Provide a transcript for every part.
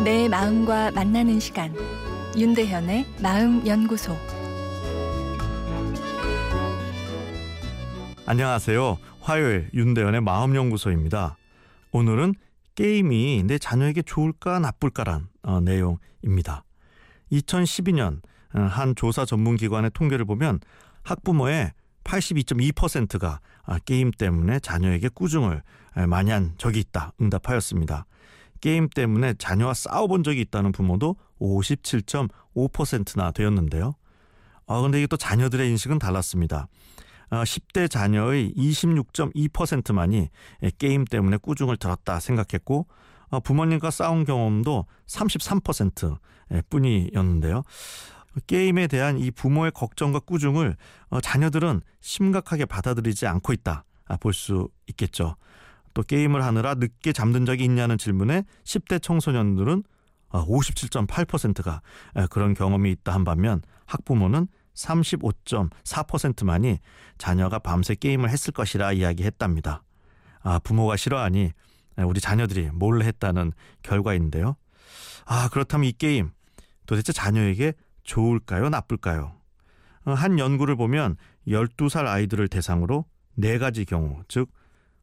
마음과 만나는 시간 윤대현의 마음 연구소 안녕하세요. 화요일 윤대현의 마음 연구소입니다. 오늘은 게임이 내 자녀에게 좋을까 나쁠까란 어, 내용입니다. 2012년 어, 한 조사 전문 기관의 통계를 보면 학부모의 82.2%가 아, 게임 때문에 자녀에게 꾸중을 많이 한 적이 있다 응답하였습니다. 게임 때문에 자녀와 싸워본 적이 있다는 부모도 57.5%나 되었는데요. 아, 근데 이게 또 자녀들의 인식은 달랐습니다. 10대 아, 자녀의 26.2%만이 게임 때문에 꾸중을 들었다 생각했고 아, 부모님과 싸운 경험도 33% 뿐이었는데요. 게임에 대한 이 부모의 걱정과 꾸중을 어, 자녀들은 심각하게 받아들이지 않고 있다 아, 볼수 있겠죠. 또 게임을 하느라 늦게 잠든 적이 있냐는 질문에 10대 청소년들은 57.8%가 어, 그런 경험이 있다 한 반면 학부모는 35.4%만이 자녀가 밤새 게임을 했을 것이라 이야기했답니다. 아, 부모가 싫어하니 우리 자녀들이 몰래 했다는 결과인데요. 아, 그렇다면 이 게임 도대체 자녀에게 좋을까요? 나쁠까요? 어, 한 연구를 보면 12살 아이들을 대상으로 네 가지 경우, 즉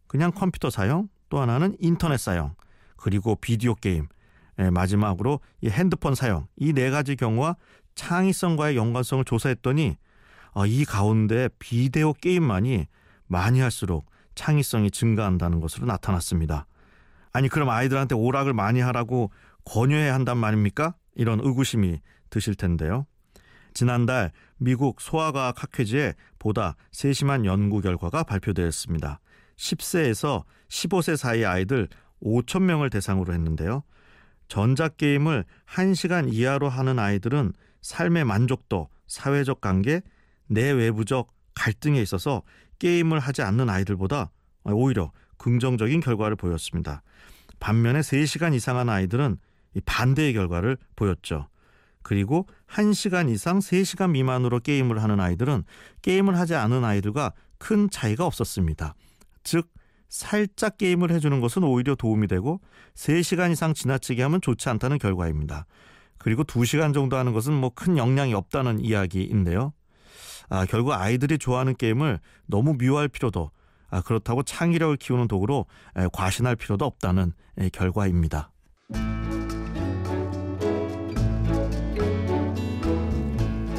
그냥 컴퓨터 사용, 또 하나는 인터넷 사용, 그리고 비디오 게임, 예, 마지막으로 이 핸드폰 사용 이 네 가지 경우와 창의성과의 연관성을 조사했더니 어, 이 가운데 비디오 게임만이 많이 할수록 창의성이 증가한다는 것으로 나타났습니다. 아니 그럼 아이들한테 오락을 많이 하라고 권유해야 한단 말입니까? 이런 의구심이 드실 텐데요. 지난달 미국 소아과학 학회지에 보다 세심한 연구 결과가 발표되었습니다. 10세에서 15세 사이 아이들 5천 명을 대상으로 했는데요. 전자게임을 1시간 이하로 하는 아이들은 삶의 만족도, 사회적 관계, 내외부적 갈등에 있어서 게임을 하지 않는 아이들보다 오히려 긍정적인 결과를 보였습니다. 반면에 3시간 이상 한 아이들은 반대의 결과를 보였죠. 그리고 1시간 이상 3시간 미만으로 게임을 하는 아이들은 게임을 하지 않은 아이들과 큰 차이가 없었습니다. 즉 살짝 게임을 해주는 것은 오히려 도움이 되고 3시간 이상 지나치게 하면 좋지 않다는 결과입니다. 그리고 2시간 정도 하는 것은 뭐 큰 영향이 없다는 이야기인데요. 아, 결국 아이들이 좋아하는 게임을 너무 미워할 필요도 아, 그렇다고 창의력을 키우는 도구로 에, 과신할 필요도 없다는 에, 결과입니다.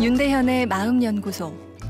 윤대현의 마음연구소